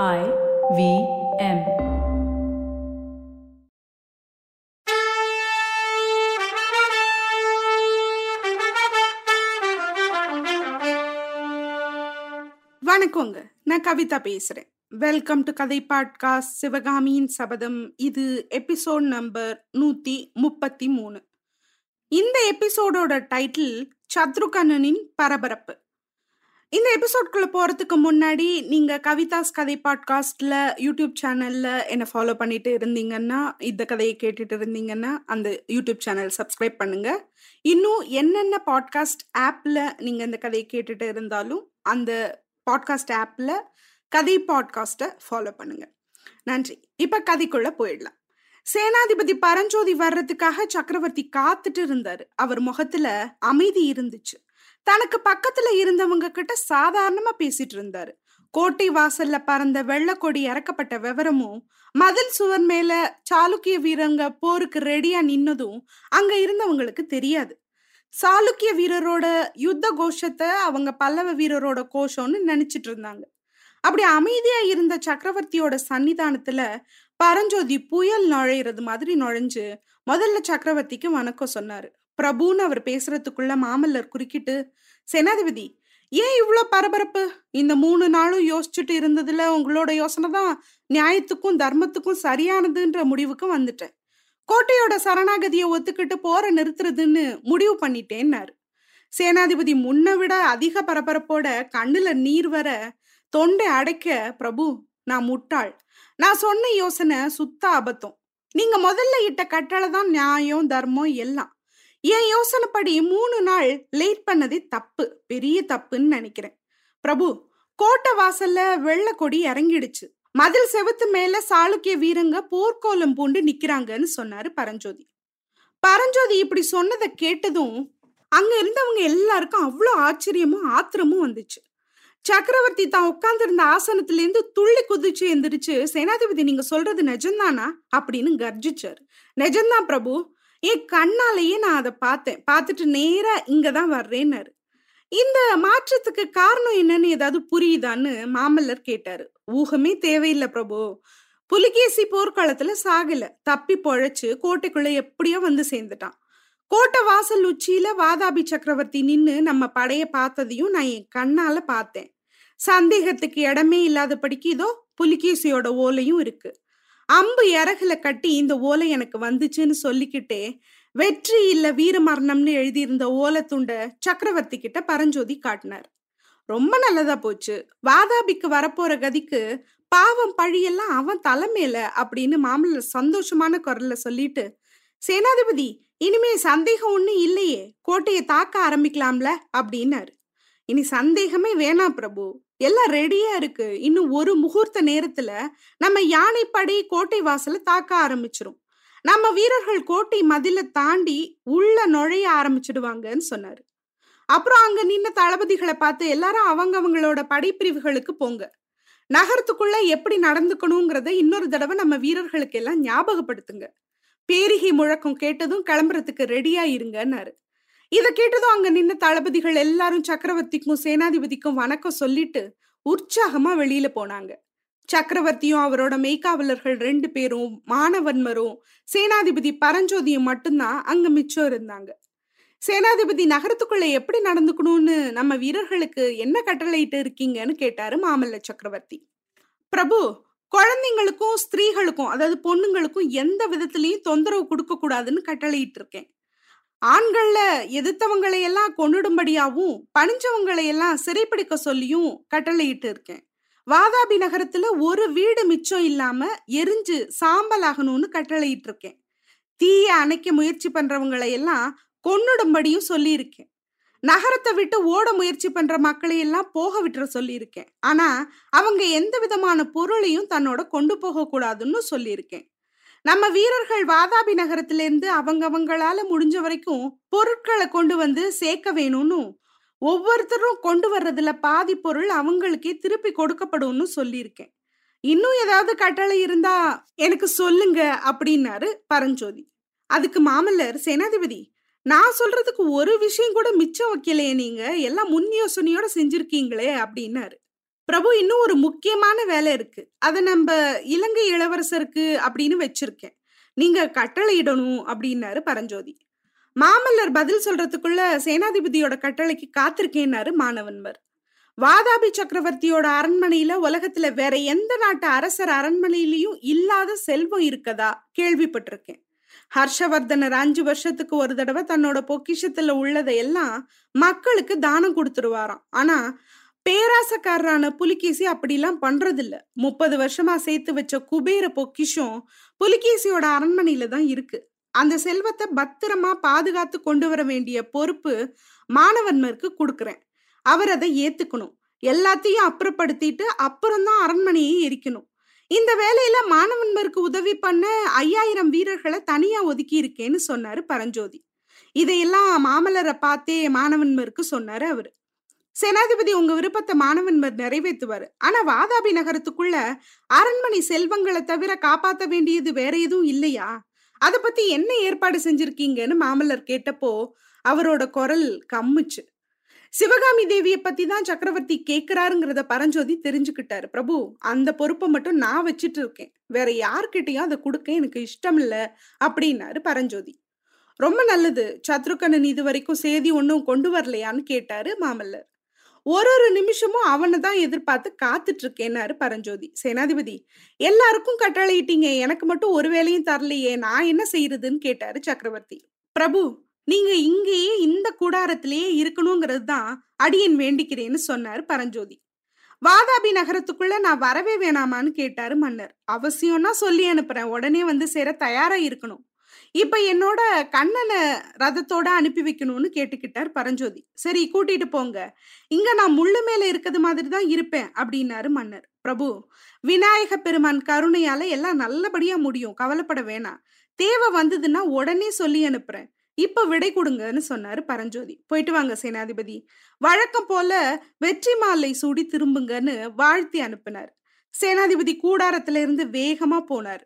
I V M. வணக்கங்க. நான் கவிதா பேசுறேன். வெல்கம் டு கதை பாட்காஸ்ட் சிவகாமியின் சபதம் இது எபிசோட் நம்பர் நூத்தி முப்பத்தி மூணு. இந்த எபிசோடோட டைட்டில் சத்ருகண்ணனின் பரபரப்பு. இந்த எபிசோட்குள்ள போறதுக்கு முன்னாடி நீங்க கவிதாஸ் கதை பாட்காஸ்ட்ல யூடியூப் சேனல்ல என்ன ஃபாலோ பண்ணிட்டு இருந்தீங்கன்னா இந்த கதையை கேட்டுட்டு இருந்தீங்கன்னா அந்த யூடியூப் சேனல் சப்ஸ்கிரைப் பண்ணுங்க. இன்னும் என்னென்ன பாட்காஸ்ட் ஆப்ல நீங்க இந்த கதையை கேட்டுட்டு இருந்தாலும் அந்த பாட்காஸ்ட் ஆப்ல கதை பாட்காஸ்ட்டை ஃபாலோ பண்ணுங்க. நன்றி. இப்ப கதைக்குள்ள போயிடலாம். சேனாதிபதி பரஞ்சோதி வர்றதுக்காக சக்கரவர்த்தி காத்துட்டு இருந்தாரு. அவர் முகத்துல அமைதி இருந்துச்சு. தனக்கு பக்கத்துல இருந்தவங்க கிட்ட சாதாரணமா பேசிட்டு இருந்தாரு. கோட்டை வாசல்ல பறந்த வெள்ளக்கொடி இறக்கப்பட்ட விவரமும் மதில் சுவர் மேல சாளுக்கிய வீரங்க போருக்கு ரெடியா நின்னதும் அங்க இருந்தவங்களுக்கு தெரியாது. சாளுக்கிய வீரரோட யுத்த கோஷத்தை அவங்க பல்லவ வீரரோட கோஷம்னு நினைச்சிட்டு இருந்தாங்க. அப்படி அமைதியா இருந்த சக்கரவர்த்தியோட சன்னிதானத்துல பரஞ்சோதி புயல் நுழையிறது மாதிரி நுழைஞ்சு முதல்ல சக்கரவர்த்திக்கு வணக்கம் சொன்னாரு. பிரபுன்னு அவர் பேசுறதுக்குள்ள மாமல்லர் குறுக்கிட்டு சேனாதிபதி ஏன் இவ்வளோ பரபரப்பு? இந்த மூணு நாளும் யோசிச்சுட்டு இருந்ததுல உங்களோட யோசனை தான் நியாயத்துக்கும் தர்மத்துக்கும் சரியானதுன்ற முடிவுக்கு வந்துட்டேன். கோட்டையோட சரணாகதியை ஒத்துக்கிட்டு போற நிறுத்துறதுன்னு முடிவு பண்ணிட்டேன்னாரு. சேனாதிபதி முன்ன விட அதிக பரபரப்போட கண்ணுல நீர் வர தொண்டை அடைக்க பிரபு நான் முட்டாள். நான் சொன்ன யோசனை சுத்த அபத்தம். நீங்க முதல்ல இட்ட கட்டளை தான் நியாயம் தர்மம் எல்லாம். என் யோசனைப்படி மூணு நாள் லேட் பண்ணதே தப்பு பெரிய தப்புன்னு நினைக்கிறேன். பிரபு கோட்டை வாசல்ல வெள்ளை கொடி இறங்கிடுச்சு. மதில் செவத்து மேல சாளுக்கிய வீரங்க போர்க்கோலம் பூண்டு நிக்கிறாங்கன்னு சொன்னாரு பரஞ்சோதி. பரஞ்சோதி இப்படி சொன்னதை கேட்டதும் அங்க இருந்தவங்க எல்லாருக்கும் அவ்வளோ ஆச்சரியமும் ஆத்திரமும் வந்துச்சு. சக்கரவர்த்தி தான் உட்கார்ந்திருந்த ஆசனத்துல இருந்து துள்ளி குதிச்சு எந்திரிச்சு சேனாதிபதி நீங்க சொல்றது நிஜம்தானா? அப்படின்னு கர்ஜிச்சார். நிஜம்தான் பிரபு. என் கண்ணாலேயே நான் அதை பார்த்தேன். பார்த்துட்டு நேரா இங்கதான் வர்றேன்னாரு. இந்த மாற்றத்துக்கு காரணம் என்னன்னு ஏதாவது புரியுதான்னு மாமல்லர் கேட்டாரு. ஊகமே தேவையில்லை பிரபு. புலிகேசி போர்க்காலத்துல சாகல. தப்பி பொழைச்சு கோட்டைக்குள்ள எப்படியோ வந்து சேர்ந்துட்டான். கோட்டை வாசல் உச்சியில வாதாபி சக்கரவர்த்தி நின்னு நம்ம படைய பார்த்ததையும் நான் என் கண்ணால பார்த்தேன். சந்தேகத்துக்கு இடமே இல்லாதபடிக்கு இதோ புலிகேசியோட ஓலையும் இருக்கு. அம்பு இறகுல கட்டி இந்த ஓலை எனக்கு வந்துச்சுன்னு சொல்லிக்கிட்டே வெற்றி இல்ல வீர மரணம்னு எழுதியிருந்த ஓலை துண்ட சக்கரவர்த்தி கிட்ட பரஞ்சோதி காட்டினார். ரொம்ப நல்லதா போச்சு. வாதாபிக்கு வரப்போற கதிக்கு பாவம் பழியெல்லாம் அவன் தலைமையில அப்படின்னு மாமல்லர் சந்தோஷமான குரல்ல சொல்லிட்டு சேனாதிபதி இனிமே சந்தேகம் ஒண்ணு இல்லையே. கோட்டையை தாக்க ஆரம்பிக்கலாம்ல அப்படின்னாரு. இனி சந்தேகமே வேணாம் பிரபு. எல்லாம் ரெடியா இருக்கு. இன்னும் ஒரு முகூர்த்த நேரத்துல நம்ம யானைப்படை கோட்டை வாசல தாக்க ஆரம்பிச்சிரும். நம்ம வீரர்கள் கோட்டை மதில தாண்டி உள்ள நுழைய ஆரம்பிச்சிடுவாங்கன்னு சொன்னாரு. அப்புறம் அங்க நின்ன தளபதிகளை பார்த்து எல்லாரும் அவங்க அவங்களோட படைப்பிரிவுகளுக்கு போங்க. நகரத்துக்குள்ள எப்படி நடந்துக்கணுங்கிறத இன்னொரு தடவை நம்ம வீரர்களுக்கு எல்லாம் ஞாபகப்படுத்துங்க. பேரிகை முழக்கம் கேட்டதும் கிளம்புறதுக்கு ரெடியா இருங்கன்னாரு. இத கேட்டதும் அங்க நின்ன தளபதிகள் எல்லாரும் சக்கரவர்த்திக்கும் சேனாதிபதிக்கும் வணக்கம் சொல்லிட்டு உற்சாகமா வெளியில போனாங்க. சக்கரவர்த்தியும் அவரோட மெய்காவலர்கள் ரெண்டு பேரும் மாணவன்மரும் சேனாதிபதி பரஞ்சோதியும் மட்டும்தான் அங்க மிச்சம் இருந்தாங்க. சேனாதிபதி நகரத்துக்குள்ள எப்படி நடந்துக்கணும்னு நம்ம வீரர்களுக்கு என்ன கட்டளையிட்டு இருக்கீங்கன்னு கேட்டாரு மாமல்ல சக்கரவர்த்தி. பிரபு குழந்தைங்களுக்கும் ஸ்திரீகளுக்கும் அதாவது பொண்ணுங்களுக்கும் எந்த விதத்திலையும் தொந்தரவு கொடுக்க கூடாதுன்னு கட்டளையிட்டு இருக்கேன் ஆண்கள்ல எதிர்த்தவங்களை எல்லாம் கொண்டுடும்படியாவும் பணிஞ்சவங்களை எல்லாம் சிறைப்பிடிக்க சொல்லியும் கட்டளையிட்டு இருக்கேன். வாதாபி நகரத்துல ஒரு வீடு மிச்சம் இல்லாம எரிஞ்சு சாம்பல் ஆகணும்னு கட்டளையிட்டு இருக்கேன். தீய அணைக்க முயற்சி பண்றவங்களை எல்லாம் கொன்னுடும்படியும் சொல்லியிருக்கேன். நகரத்தை விட்டு ஓட முயற்சி பண்ற மக்களை எல்லாம் போக விட்டுற சொல்லியிருக்கேன். ஆனா அவங்க எந்த விதமான பொருளையும் தன்னோட கொண்டு போக கூடாதுன்னு சொல்லியிருக்கேன். நம்ம வீரர்கள் வாதாபி நகரத்திலேருந்து அவங்க அவங்களால முடிஞ்ச வரைக்கும் பொருட்களை கொண்டு வந்து சேர்க்க வேணும்னு ஒவ்வொருத்தரும் கொண்டு வர்றதுல பாதி பொருள் அவங்களுக்கே திருப்பி கொடுக்கப்படும்னு சொல்லியிருக்கேன். இன்னும் ஏதாவது கட்டளை இருந்தா எனக்கு சொல்லுங்க அப்படின்னாரு பரஞ்சோதி. அதுக்கு மாமல்லர் சேனாதிபதி நான் சொல்றதுக்கு ஒரு விஷயம் கூட மிச்சம் வைக்கலையே நீங்க எல்லாம் முன் யோசனையோட செஞ்சிருக்கீங்களே அப்படின்னாரு. பிரபு இன்னும் ஒரு முக்கியமான வேலை இருக்கு. அதை நம்ம இலங்கை இளவரசருக்கு அப்படின்னு வச்சிருக்கேன். நீங்க கட்டளையிடணும் அப்படின்னாரு பரஞ்சோதி. மாமல்லர் பதில் சொல்றதுக்குள்ள சேனாதிபதியோட கட்டளைக்கு காத்திருக்கேன்னாரு மாணவன்வர். வாதாபி சக்கரவர்த்தியோட அரண்மனையில உலகத்துல வேற எந்த நாட்டு அரசர் அரண்மனையிலயும் இல்லாத செல்வம் இருக்கதா கேள்விப்பட்டிருக்கேன். ஹர்ஷவர்தனர் அஞ்சு வருஷத்துக்கு ஒரு தடவை தன்னோட பொக்கிஷத்துல உள்ளதை எல்லாம் மக்களுக்கு தானம் கொடுத்துருவாராம். ஆனா பேராசக்காரரான புலிகேசி அப்படிலாம் பண்றதில்ல. முப்பது வருஷமா சேர்த்து வச்ச குபேர பொக்கிஷம் புலிகேசியோட அரண்மனையில தான் இருக்கு. அந்த செல்வத்தை பத்திரமா பாதுகாத்து கொண்டு வர வேண்டிய பொறுப்பு மாணவன்மருக்கு கொடுக்குறேன். அவர் அதை ஏத்துக்கணும். எல்லாத்தையும் அப்புறப்படுத்திட்டு அப்புறம்தான் அரண்மனையை எரிக்கணும். இந்த வேலையில மாணவன்மருக்கு உதவி பண்ண ஐயாயிரம் வீரர்களை தனியா ஒதுக்கி இருக்கேன்னு சொன்னாரு பரஞ்சோதி. இதையெல்லாம் மாமலரை பார்த்தே மாணவன்மருக்கு சொன்னாரு அவரு. சேனாதிபதி உங்க விருப்பத்தை மாணவன்மர் நிறைவேற்றுவாரு. ஆனா வாதாபி நகரத்துக்குள்ள அரண்மனை செல்வங்களை தவிர காப்பாத்த வேண்டியது வேற எதுவும் இல்லையா? அத பத்தி என்ன ஏற்பாடு செஞ்சிருக்கீங்கன்னு மாமல்லர் கேட்டப்போ அவரோட குரல் கம்முச்சு. சிவகாமி தேவிய பத்தி தான் சக்கரவர்த்தி கேட்கிறாருங்கிறத பரஞ்சோதி தெரிஞ்சுக்கிட்டாரு. பிரபு அந்த பொறுப்பை மட்டும் நான் வச்சிட்டு இருக்கேன் வேற யார்கிட்டயும் அதை கொடுக்க எனக்கு இஷ்டம் இல்ல அப்படின்னாரு பரஞ்சோதி. ரொம்ப நல்லது. சத்ருகனன் இது வரைக்கும் செய்தி ஒன்றும் கொண்டு வரலையான்னு கேட்டாரு மாமல்லர். ஒரு ஒரு நிமிஷமும் அவனை தான் எதிர்பார்த்து காத்துட்டு இருக்கேன்னாரு பரஞ்சோதி. சேனாதிபதி எல்லாருக்கும் கட்டளையிட்டீங்க. எனக்கு மட்டும் ஒரு வேலையும் தரலையே. நான் என்ன செய்யறதுன்னு கேட்டாரு சக்கரவர்த்தி. பிரபு நீங்க இங்கேயே இந்த கூடாரத்திலேயே இருக்கணுங்கிறது தான் அடியன் வேண்டிக்கிறேன்னு சொன்னாரு பரஞ்சோதி. வாதாபி நகரத்துக்குள்ள நான் வரவே வேணாமான்னு கேட்டாரு மன்னர். அவசியம்னா சொல்லி அனுப்புறேன். உடனே வந்து சேர தயாரா இருக்கணும். இப்ப என்னோட கண்ணனை ரதத்தோட அனுப்பி வைக்கணும்னு கேட்டுக்கிட்டார் பரஞ்சோதி. சரி கூட்டிட்டு போங்க. இங்க நான் முள்ளு மேல இருக்கிறது மாதிரி தான் இருப்பேன் அப்படின்னாரு மன்னர். பிரபு விநாயக பெருமான் கருணையால எல்லாம் நல்லபடியா முடியும். கவலைப்பட வேணாம். தேவை வந்ததுன்னா உடனே சொல்லி அனுப்புறேன். இப்ப விடை கொடுங்கன்னு சொன்னாரு பரஞ்சோதி. போயிட்டு வாங்க சேனாதிபதி. வழக்கம் போல வெற்றி மாலை சூடி திரும்புங்கன்னு வாழ்த்தி அனுப்பினார். சேனாதிபதி கூடாரத்துல இருந்து வேகமா போனார்.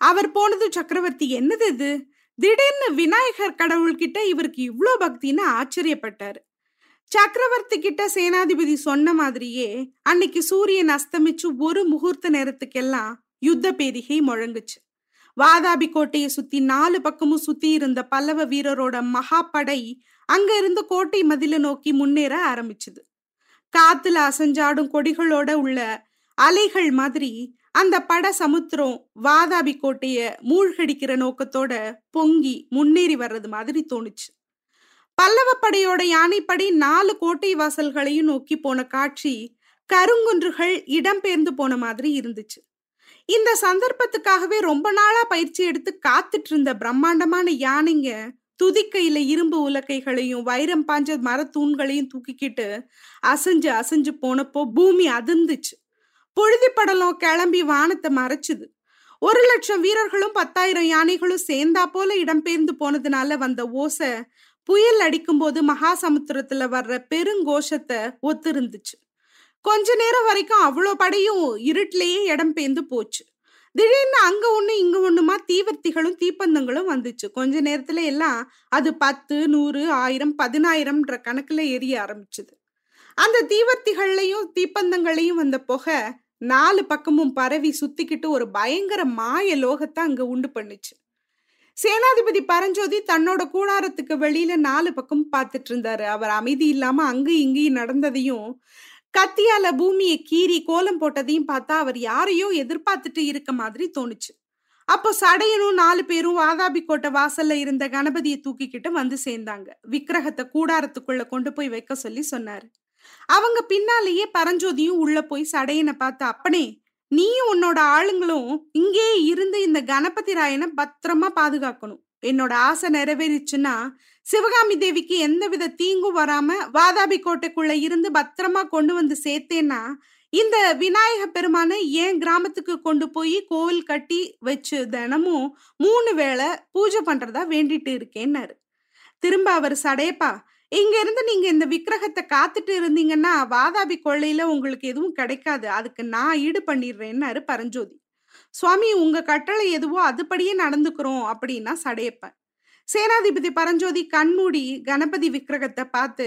அவர் போனது சக்கரவர்த்தி என்னது இது? திடீர்னு விநாயகர் கடவுள்கிட்ட இவருக்கு இவ்ளோ பக்தின்னு ஆச்சரியப்பட்டாரு. சக்கரவர்த்தி கிட்ட சேனாதிபதி சொன்ன மாதிரியே அன்னைக்கு சூரியன் அஸ்தமிச்சு ஒரு முகூர்த்த நேரத்துக்கெல்லாம் யுத்த பேரிகை முழங்குச்சு. வாதாபி கோட்டையை சுத்தி நாலு பக்கமும் சுத்தி இருந்த பல்லவ வீரரோட மகாப்படை அங்க இருந்து கோட்டை மதில நோக்கி முன்னேற ஆரம்பிச்சுது. காத்துல அசஞ்சாடும் கொடிகளோட உள்ள அலைகள் மாதிரி அந்த பட சமுத்திரம் வாதாபி கோட்டைய மூழ்கடிக்கிற நோக்கத்தோட பொங்கி முன்னேறி வர்றது மாதிரி தோணுச்சு. பல்லவ படையோட யானைப்படை நாலு கோட்டை வாசல்களையும் நோக்கி போன காட்சி கருங்குன்றுகள் இடம்பெயர்ந்து போன மாதிரி இருந்துச்சு. இந்த சந்தர்ப்பத்துக்காகவே ரொம்ப நாளா பயிற்சி எடுத்து காத்துட்டு இருந்த பிரம்மாண்டமான யானைங்க துதிக்கையில இரும்பு உலக்கைகளையும் வைரம் பாஞ்ச மரத்தூண்களையும் தூக்கிக்கிட்டு அசைஞ்சு அசைஞ்சு போனப்போ பூமி அதிர்ந்துச்சு. புழுதி படலம் கிளம்பி வானத்தை மறைச்சுது. ஒரு லட்சம் வீரர்களும் பத்தாயிரம் யானைகளும் சேர்ந்தா போல இடம்பெயர்ந்து போனதுனால வந்த ஓசை புயல் அடிக்கும்போது மகாசமுத்திரத்துல வர்ற பெருங்கோஷத்தை ஒத்து இருந்துச்சு கொஞ்ச நேரம் வரைக்கும் அவ்வளோ படையும் இருட்டிலேயே இடம் பெயர்ந்து போச்சு. திடீர்னு அங்க ஒண்ணு இங்க ஒண்ணுமா தீவர்த்திகளும் தீப்பந்தங்களும் வந்துச்சு. கொஞ்ச நேரத்துல எல்லாம் அது பத்து நூறு ஆயிரம் பதினாயிரம்ன்ற கணக்குல எரிய ஆரம்பிச்சுது. அந்த தீவர்த்திகள்லையும் தீப்பந்தங்களையும் வந்த புகை நாலு பக்கமும் பரவி சுத்திக்கிட்டு ஒரு பயங்கர மாய லோகத்தை அங்க உண்டு பண்ணுச்சு. சேனாதிபதி பரஞ்சோதி தன்னோட கூடாரத்துக்கு வெளியில நாலு பக்கம் பார்த்துட்டு இருந்தாரு. அவர் அமைதி இல்லாம அங்கேயும் இங்கேயும் நடந்ததையும் கத்தியால பூமியை கீறி கோலம் போட்டதையும் பார்த்தா அவர் யாரையோ எதிர்பார்த்துட்டு இருக்க மாதிரி தோணுச்சு. அப்போ சடையனும் நாலு பேரும் வாதாபி கோட்டை வாசல்ல இருந்த கணபதியை தூக்கிக்கிட்டு வந்து சேர்ந்தாங்க. விக்கிரகத்தை கூடாரத்துக்குள்ள கொண்டு போய் வைக்க சொல்லி சொன்னாரு. அவங்க பின்னாலேயே பரஞ்சோதியும் உள்ள போய் சடையனை பார்த்து அப்பனே நீயும் உன்னோட ஆளுங்களும் இங்கே இருந்து இந்த கணபதி ராயனை பத்திரமா பாதுகாக்கணும். என்னோட ஆசை நிறைவேறிச்சுன்னா சிவகாமி தேவிக்கு எந்தவித தீங்கும் வராம வாதாபி கோட்டைக்குள்ள இருந்து பத்திரமா கொண்டு வந்து சேர்த்தேன்னா இந்த விநாயக பெருமானை ஏன் கிராமத்துக்கு கொண்டு போய் கோவில் கட்டி வச்சு தினமும் மூணு வேளை பூஜை பண்றதா வேண்டிட்டு இருக்கேன்னாரு. திரும்ப அவர் சடையப்பா இங்க இருந்து நீங்க இந்த விக்கிரகத்தை காத்துட்டு இருந்தீங்கன்னா வாதாபி கொள்ளையில உங்களுக்கு எதுவும் கிடைக்காது. அதுக்கு நான் ஈடு பண்ணிடுறேன்னாரு பரஞ்சோதி. சுவாமி உங்க கட்டளை எதுவோ அதுபடியே நடந்துக்கிறோம் அப்படின்னா சடையப்ப சேனாதிபதி பரஞ்சோதி கண்மூடி கணபதி விக்கிரகத்தை பார்த்து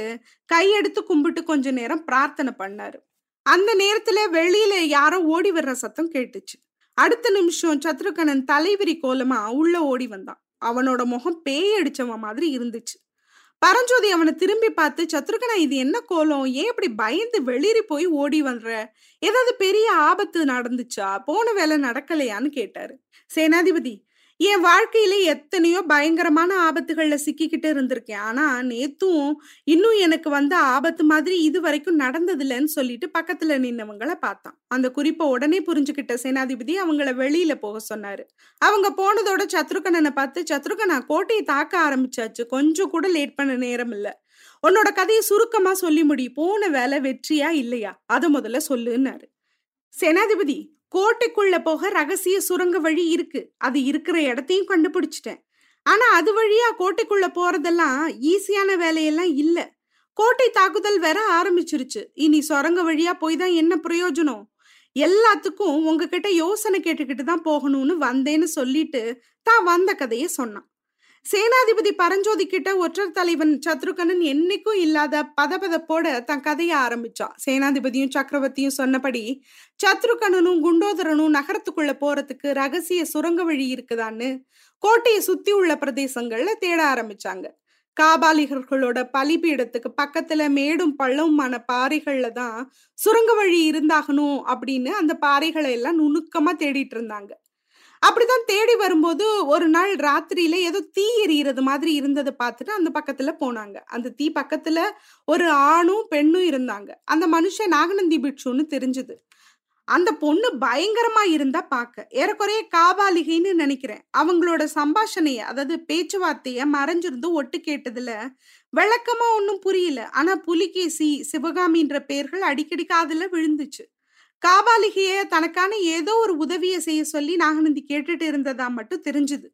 கையெடுத்து கும்பிட்டு கொஞ்ச நேரம் பிரார்த்தனை பண்ணாரு. அந்த நேரத்துல வெளியில யாரோ ஓடி வர்ற சத்தம் கேட்டுச்சு. அடுத்த நிமிஷம் சத்ருகனன் தலைவிரி கோலமா உள்ள ஓடி வந்தான். அவனோட முகம் பேய் அடிச்சவன் மாதிரி இருந்துச்சு. பரஞ்சோதி அவனை திரும்பி பார்த்து சத்ருகனா இது என்ன கோலம்? ஏன் இப்படி பயந்து வெளிரி போய் ஓடி வர்ற? ஏதாவது பெரிய ஆபத்து நடந்துச்சா? போன வேலை நடக்கலையான்னு கேட்டாரு. சேனாதிபதி என் வாழ்க்கையில எத்தனையோ பயங்கரமான ஆபத்துகள்ல சிக்கிக்கிட்டு இருந்திருக்கேன். ஆனா நேத்தும் இன்னும் எனக்கு வந்த ஆபத்து மாதிரி இது வரைக்கும் நடந்ததில்லைன்னு சொல்லிட்டு பக்கத்துல நின்னவங்கள பார்த்தான் அந்த குறிப்பை உடனே புரிஞ்சுக்கிட்ட சேனாதிபதி அவங்கள வெளியில போக சொன்னாரு. அவங்க போனதோட சத்ருகனனை பார்த்து சத்ருகனா கோட்டையை தாக்க ஆரம்பிச்சாச்சு. கொஞ்சம் கூட லேட் பண்ண நேரம் இல்ல. உன்னோட கதையை சுருக்கமா சொல்லி முடி. போன வேலை வெற்றியா இல்லையா? அதை முதல்ல சொல்லுன்னாரு. சேனாதிபதி கோட்டைக்குள்ள போக ரகசிய சுரங்க வழி இருக்கு. அது இருக்கிற இடத்தையும் கண்டுபிடிச்சிட்டேன். ஆனா அது வழியா கோட்டைக்குள்ள போறதெல்லாம் ஈஸியான வேலையெல்லாம் இல்ல. கோட்டை தாக்குதல் வேற ஆரம்பிச்சிருச்சு. இனி சுரங்க வழியா போய் தான் என்ன பிரயோஜனம்? எல்லாத்துக்கும் உங்ககிட்ட யோசனை கேட்டுக்கிட்டு தான் போகணும்னு வந்தேன்னு சொல்லிட்டு தான் வந்த கதையை சொன்னான். சேனாதிபதி பரஞ்சோதி கிட்ட ஒற்றர் தலைவன் சத்ருகனன் என்னைக்கும் இல்லாத பதபதப்போட தன் கதைய ஆரம்பிச்சான் சேனாதிபதியும் சக்கரவர்த்தியும் சொன்னபடி சத்ருகனனும் குண்டோதரனும் நகரத்துக்குள்ள போறதுக்கு ரகசிய சுரங்க வழி இருக்குதான்னு கோட்டையை சுத்தி உள்ள பிரதேசங்கள்ல தேட ஆரம்பிச்சாங்க. காபாலிகர்களோட பலிபீடத்துக்கு பக்கத்துல மேடும் பள்ளவுமான பாறைகள்ல தான் சுரங்க வழி இருந்தாகணும் அப்படின்னு அந்த பாறைகளை எல்லாம் நுணுக்கமா தேடிட்டு இருந்தாங்க. அப்படிதான் தேடி வரும்போது ஒரு நாள் ராத்திரியில ஏதோ தீ எரியிறது மாதிரி இருந்ததை பார்த்துட்டு அந்த பக்கத்துல போனாங்க. அந்த தீ பக்கத்துல ஒரு ஆணும் பெண்ணும் இருந்தாங்க. அந்த மனுஷன் நாகநந்தி பிட்சுன்னு தெரிஞ்சது. அந்த பொண்ணு பயங்கரமா இருந்தா பார்க்க. ஏறக்குறைய காபாலிகைன்னு நினைக்கிறேன். அவங்களோட சம்பாஷணைய அதாவது பேச்சுவார்த்தைய மறைஞ்சிருந்து ஒட்டு கேட்டதுல விளக்கமா ஒன்னும் புரியல. ஆனா புலிகேசி சிவகாமின்ற பெயர்கள் அடிக்கடி காதுல விழுந்துச்சு. காபாலிகைய தனக்கான ஏதோ ஒரு உதவியை செய்ய சொல்லி நாகநந்தி கேட்டுட்டு இருந்ததா மட்டும் தெரிஞ்சுது.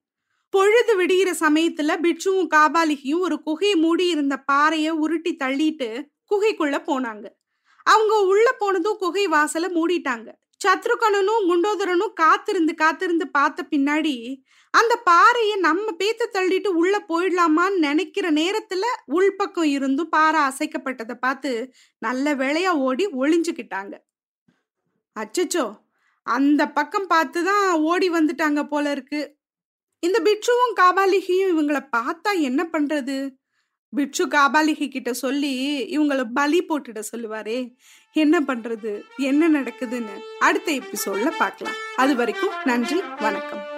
பொழுது விடிகிற சமயத்துல பிட்சுவும் காபாலிகையும் ஒரு குகையை மூடி இருந்த பாறைய உருட்டி தள்ளிட்டு குகைக்குள்ள போனாங்க. அவங்க உள்ள போனதும் குகை வாசலை மூடிட்டாங்க. சத்ருகனனும் குண்டோதரனும் காத்திருந்து காத்திருந்து பார்த்த பின்னாடி அந்த பாறையை நம்ம பேத்த தள்ளிட்டு உள்ள போயிடலாமான்னு நினைக்கிற நேரத்துல உள்பக்கம் இருந்தும் பாறை அசைக்கப்பட்டதை பார்த்து நல்ல வேளையா ஓடி ஒளிஞ்சுக்கிட்டாங்க. அச்சச்சோ! அந்த பக்கம் பார்த்து தான் ஓடி வந்துட்டாங்க போல இருக்கு. இந்த பிட்சுவும் காபாலிகையும் இவங்கள பார்த்தா என்ன பண்றது? பிட்சு காபாலிகை கிட்ட சொல்லி இவங்கள பலி போட்டுட சொல்லுவாரே என்ன பண்றது? என்ன நடக்குதுன்னு அடுத்த எபிசோட்ல பார்க்கலாம். அது வரைக்கும் நன்றி வணக்கம்.